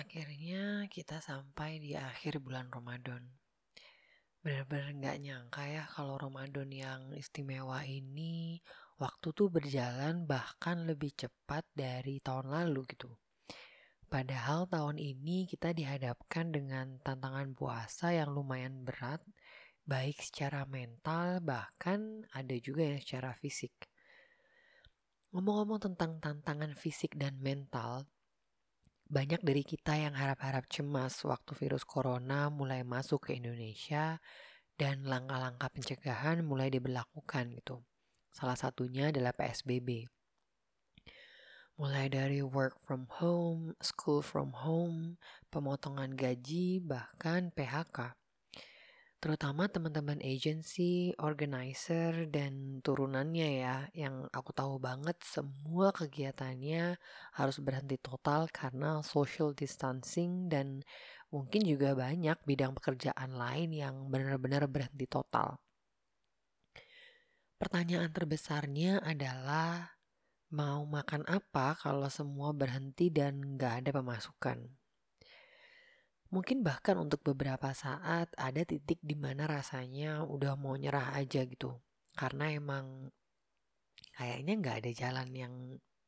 Akhirnya kita sampai di akhir bulan Ramadan. Benar-benar nggak nyangka ya kalau Ramadan yang istimewa ini waktu tuh berjalan bahkan lebih cepat dari tahun lalu gitu. Padahal tahun ini kita dihadapkan dengan tantangan puasa yang lumayan berat, baik secara mental bahkan ada juga yang secara fisik. Ngomong-ngomong tentang tantangan fisik dan mental, banyak dari kita yang harap-harap cemas waktu virus corona mulai masuk ke Indonesia dan langkah-langkah pencegahan mulai diberlakukan gitu. Salah satunya adalah PSBB. Mulai dari work from home, school from home, pemotongan gaji, bahkan PHK terutama teman-teman agency, organizer, dan turunannya ya, yang aku tahu banget semua kegiatannya harus berhenti total karena social distancing dan mungkin juga banyak bidang pekerjaan lain yang benar-benar berhenti total. Pertanyaan terbesarnya adalah mau makan apa kalau semua berhenti dan nggak ada pemasukan? Mungkin bahkan untuk beberapa saat ada titik di mana rasanya udah mau nyerah aja gitu. Karena emang kayaknya nggak ada jalan yang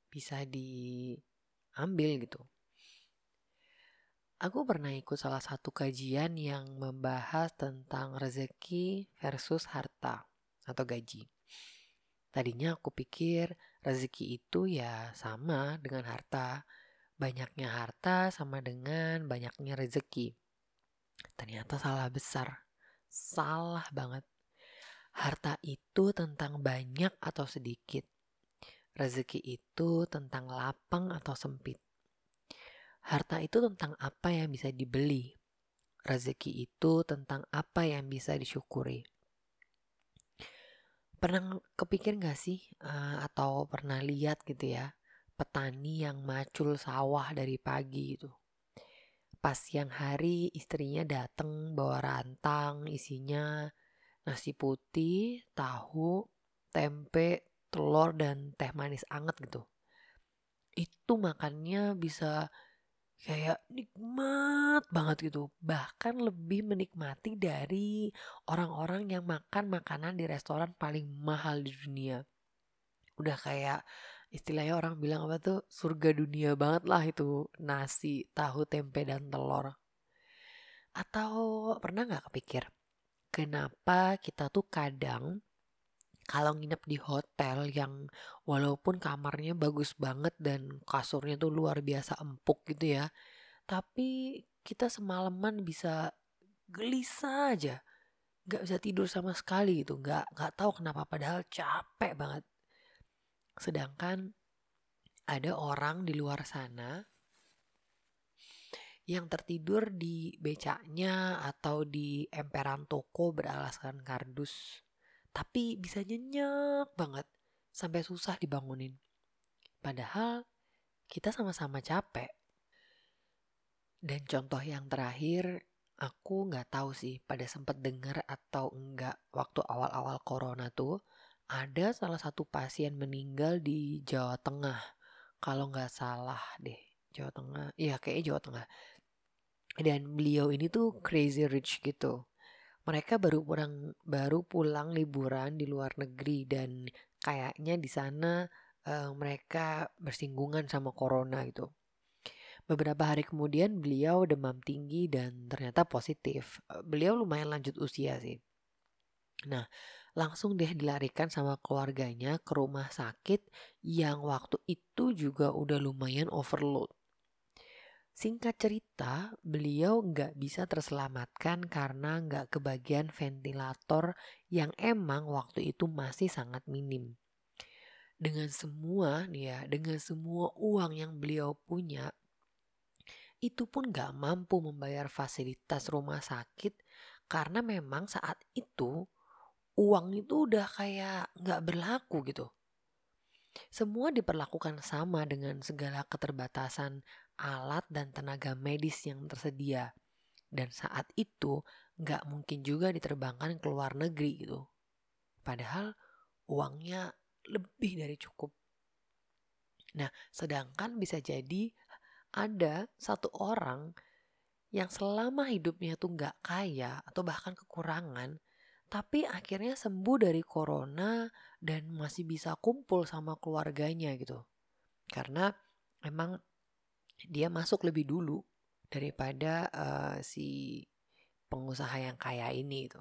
bisa diambil gitu. Aku pernah ikut salah satu kajian yang membahas tentang rezeki versus harta atau gaji. Tadinya aku pikir rezeki itu ya sama dengan harta, Banyaknya harta sama dengan banyaknya rezeki. Ternyata salah besar. Salah banget. Harta itu tentang banyak atau sedikit. Rezeki itu tentang lapang atau sempit. Harta itu tentang apa yang bisa dibeli. Rezeki itu tentang apa yang bisa disyukuri. Pernah kepikir gak sih uh, atau pernah lihat gitu ya petani yang macul sawah dari pagi itu. Pas siang hari istrinya datang bawa rantang isinya nasi putih, tahu, tempe, telur dan teh manis anget gitu. Itu makannya bisa kayak nikmat banget gitu. Bahkan lebih menikmati dari orang-orang yang makan makanan di restoran paling mahal di dunia. Udah kayak istilahnya orang bilang apa tuh surga dunia banget lah itu nasi, tahu, tempe dan telur. Atau pernah nggak kepikir kenapa kita tuh kadang kalau nginep di hotel yang walaupun kamarnya bagus banget dan kasurnya tuh luar biasa empuk gitu ya, tapi kita semalaman bisa gelisah aja, nggak bisa tidur sama sekali gitu, nggak nggak tahu kenapa padahal capek banget. Sedangkan ada orang di luar sana yang tertidur di becaknya atau di emperan toko beralaskan kardus. Tapi bisa nyenyak banget sampai susah dibangunin. Padahal kita sama-sama capek. Dan contoh yang terakhir, aku nggak tahu sih pada sempat dengar atau enggak waktu awal-awal corona tuh ada salah satu pasien meninggal di Jawa Tengah. Kalau nggak salah deh, Jawa Tengah. Iya, kayaknya Jawa Tengah. Dan beliau ini tuh crazy rich gitu. Mereka baru pulang baru pulang liburan di luar negeri dan kayaknya di sana uh, mereka bersinggungan sama corona gitu. Beberapa hari kemudian beliau demam tinggi dan ternyata positif. Beliau lumayan lanjut usia sih. Nah, langsung deh dilarikan sama keluarganya ke rumah sakit yang waktu itu juga udah lumayan overload. Singkat cerita, beliau nggak bisa terselamatkan karena nggak kebagian ventilator yang emang waktu itu masih sangat minim. Dengan semua ya, dengan semua uang yang beliau punya, itu pun nggak mampu membayar fasilitas rumah sakit karena memang saat itu uang itu udah kayak nggak berlaku gitu. Semua diperlakukan sama dengan segala keterbatasan alat dan tenaga medis yang tersedia. Dan saat itu nggak mungkin juga diterbangkan ke luar negeri gitu. Padahal uangnya lebih dari cukup. Nah, sedangkan bisa jadi ada satu orang yang selama hidupnya tuh nggak kaya atau bahkan kekurangan, tapi akhirnya sembuh dari corona dan masih bisa kumpul sama keluarganya gitu. Karena emang dia masuk lebih dulu daripada uh, si pengusaha yang kaya ini itu.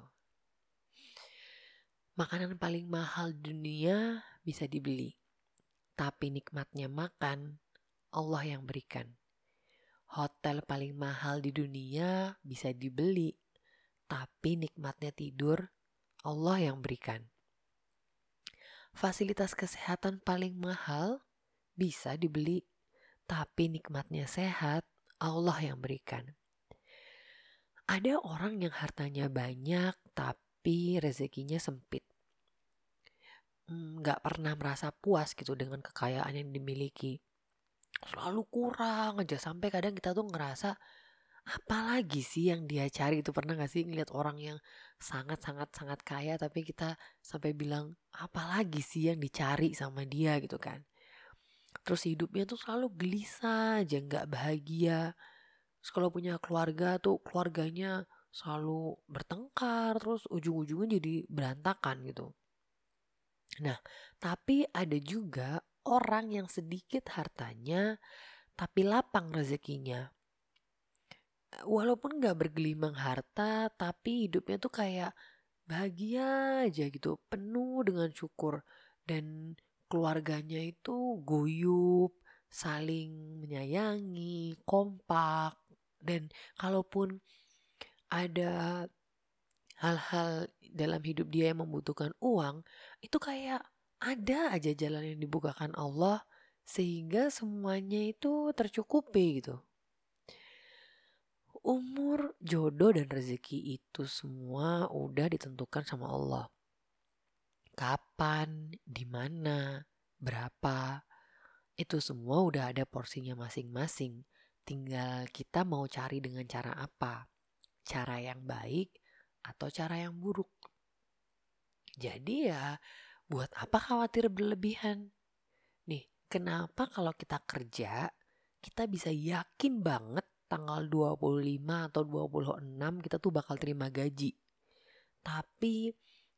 Makanan paling mahal di dunia bisa dibeli, tapi nikmatnya makan Allah yang berikan. Hotel paling mahal di dunia bisa dibeli, tapi nikmatnya tidur Allah yang berikan. Fasilitas kesehatan paling mahal bisa dibeli, tapi nikmatnya sehat Allah yang berikan. Ada orang yang hartanya banyak tapi rezekinya sempit. Hmm, nggak pernah merasa puas gitu dengan kekayaan yang dimiliki. Selalu kurang aja sampai kadang kita tuh ngerasa apalagi sih yang dia cari itu? Pernah gak sih ngeliat orang yang sangat sangat sangat kaya tapi kita sampai bilang apalagi sih yang dicari sama dia? Gitu kan. Terus hidupnya tuh selalu gelisah aja nggak bahagia. Terus kalau punya keluarga tuh keluarganya selalu bertengkar terus ujung-ujungnya jadi berantakan gitu. Nah tapi ada juga orang yang sedikit hartanya tapi lapang rezekinya walaupun gak bergelimang harta, tapi hidupnya tuh kayak bahagia aja gitu, penuh dengan syukur. Dan keluarganya itu guyup, saling menyayangi, kompak. Dan kalaupun ada hal-hal dalam hidup dia yang membutuhkan uang, itu kayak ada aja jalan yang dibukakan Allah sehingga semuanya itu tercukupi gitu umur, jodoh, dan rezeki itu semua udah ditentukan sama Allah. Kapan, di mana, berapa, itu semua udah ada porsinya masing-masing. Tinggal kita mau cari dengan cara apa. Cara yang baik atau cara yang buruk. Jadi ya buat apa khawatir berlebihan? Nih, kenapa kalau kita kerja, kita bisa yakin banget tanggal 25 atau 26 kita tuh bakal terima gaji. Tapi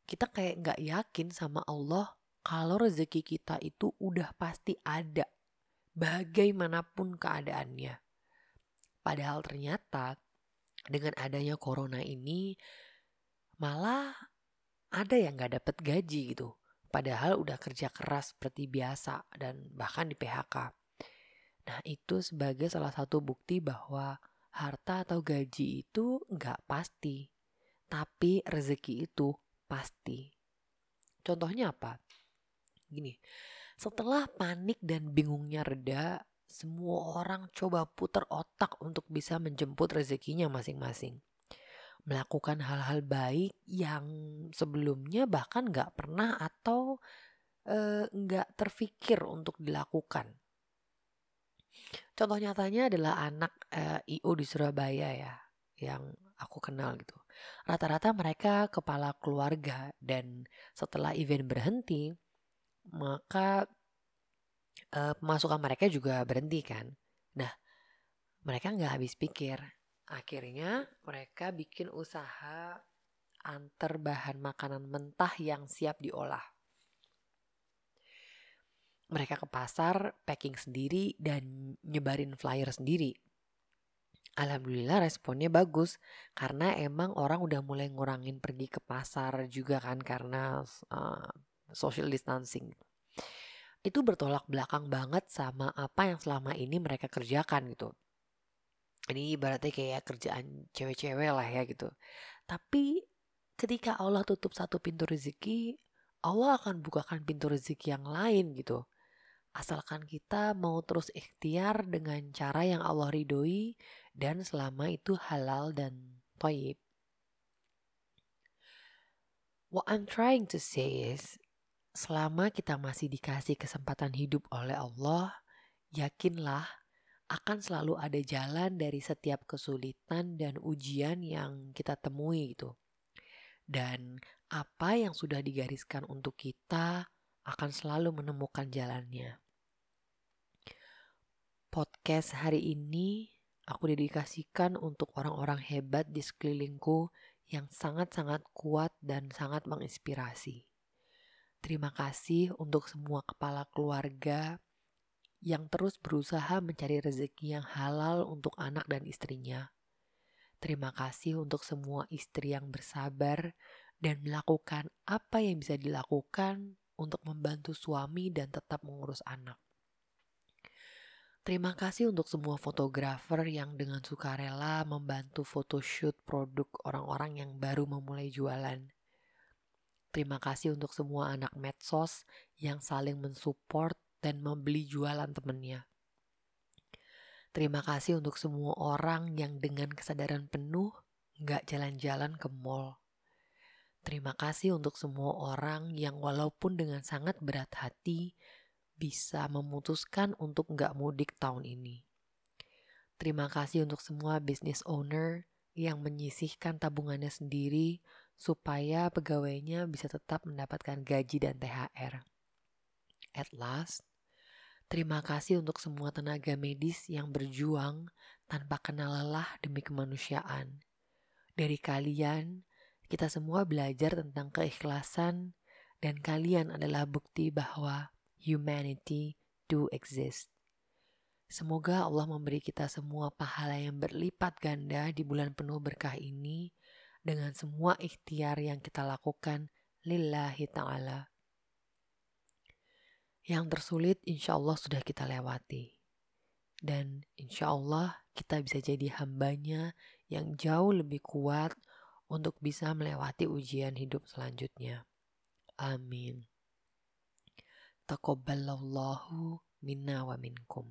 kita kayak nggak yakin sama Allah kalau rezeki kita itu udah pasti ada. Bagaimanapun keadaannya. Padahal ternyata dengan adanya corona ini malah ada yang nggak dapat gaji gitu. Padahal udah kerja keras seperti biasa dan bahkan di PHK. Nah itu sebagai salah satu bukti bahwa harta atau gaji itu nggak pasti, tapi rezeki itu pasti. Contohnya apa? Gini, setelah panik dan bingungnya reda, semua orang coba putar otak untuk bisa menjemput rezekinya masing-masing. Melakukan hal-hal baik yang sebelumnya bahkan nggak pernah atau eh, nggak uh, terfikir untuk dilakukan Contoh nyatanya adalah anak uh, eh, IO di Surabaya ya, yang aku kenal gitu. Rata-rata mereka kepala keluarga dan setelah event berhenti, maka uh, pemasukan mereka juga berhenti kan. Nah, mereka nggak habis pikir. Akhirnya mereka bikin usaha antar bahan makanan mentah yang siap diolah mereka ke pasar, packing sendiri, dan nyebarin flyer sendiri. Alhamdulillah responnya bagus karena emang orang udah mulai ngurangin pergi ke pasar juga kan karena uh, social distancing. Itu bertolak belakang banget sama apa yang selama ini mereka kerjakan gitu. Ini ibaratnya kayak kerjaan cewek-cewek lah ya gitu. Tapi ketika Allah tutup satu pintu rezeki, Allah akan bukakan pintu rezeki yang lain gitu. Asalkan kita mau terus ikhtiar dengan cara yang Allah ridhoi dan selama itu halal dan toyib. What I'm trying to say is, selama kita masih dikasih kesempatan hidup oleh Allah, yakinlah akan selalu ada jalan dari setiap kesulitan dan ujian yang kita temui itu. Dan apa yang sudah digariskan untuk kita akan selalu menemukan jalannya. Podcast hari ini aku dedikasikan untuk orang-orang hebat di sekelilingku yang sangat-sangat kuat dan sangat menginspirasi. Terima kasih untuk semua kepala keluarga yang terus berusaha mencari rezeki yang halal untuk anak dan istrinya. Terima kasih untuk semua istri yang bersabar dan melakukan apa yang bisa dilakukan untuk membantu suami dan tetap mengurus anak. Terima kasih untuk semua fotografer yang dengan sukarela membantu photoshoot produk orang-orang yang baru memulai jualan. Terima kasih untuk semua anak medsos yang saling mensupport dan membeli jualan temennya. Terima kasih untuk semua orang yang dengan kesadaran penuh nggak jalan-jalan ke mall. Terima kasih untuk semua orang yang walaupun dengan sangat berat hati bisa memutuskan untuk nggak mudik tahun ini. Terima kasih untuk semua business owner yang menyisihkan tabungannya sendiri supaya pegawainya bisa tetap mendapatkan gaji dan THR. At last, terima kasih untuk semua tenaga medis yang berjuang tanpa kenal lelah demi kemanusiaan. Dari kalian, kita semua belajar tentang keikhlasan dan kalian adalah bukti bahwa humanity do exist. Semoga Allah memberi kita semua pahala yang berlipat ganda di bulan penuh berkah ini dengan semua ikhtiar yang kita lakukan lillahi ta'ala. Yang tersulit insya Allah sudah kita lewati. Dan insya Allah kita bisa jadi hambanya yang jauh lebih kuat untuk bisa melewati ujian hidup selanjutnya. Amin. Taqabbalallahu minna wa minkum.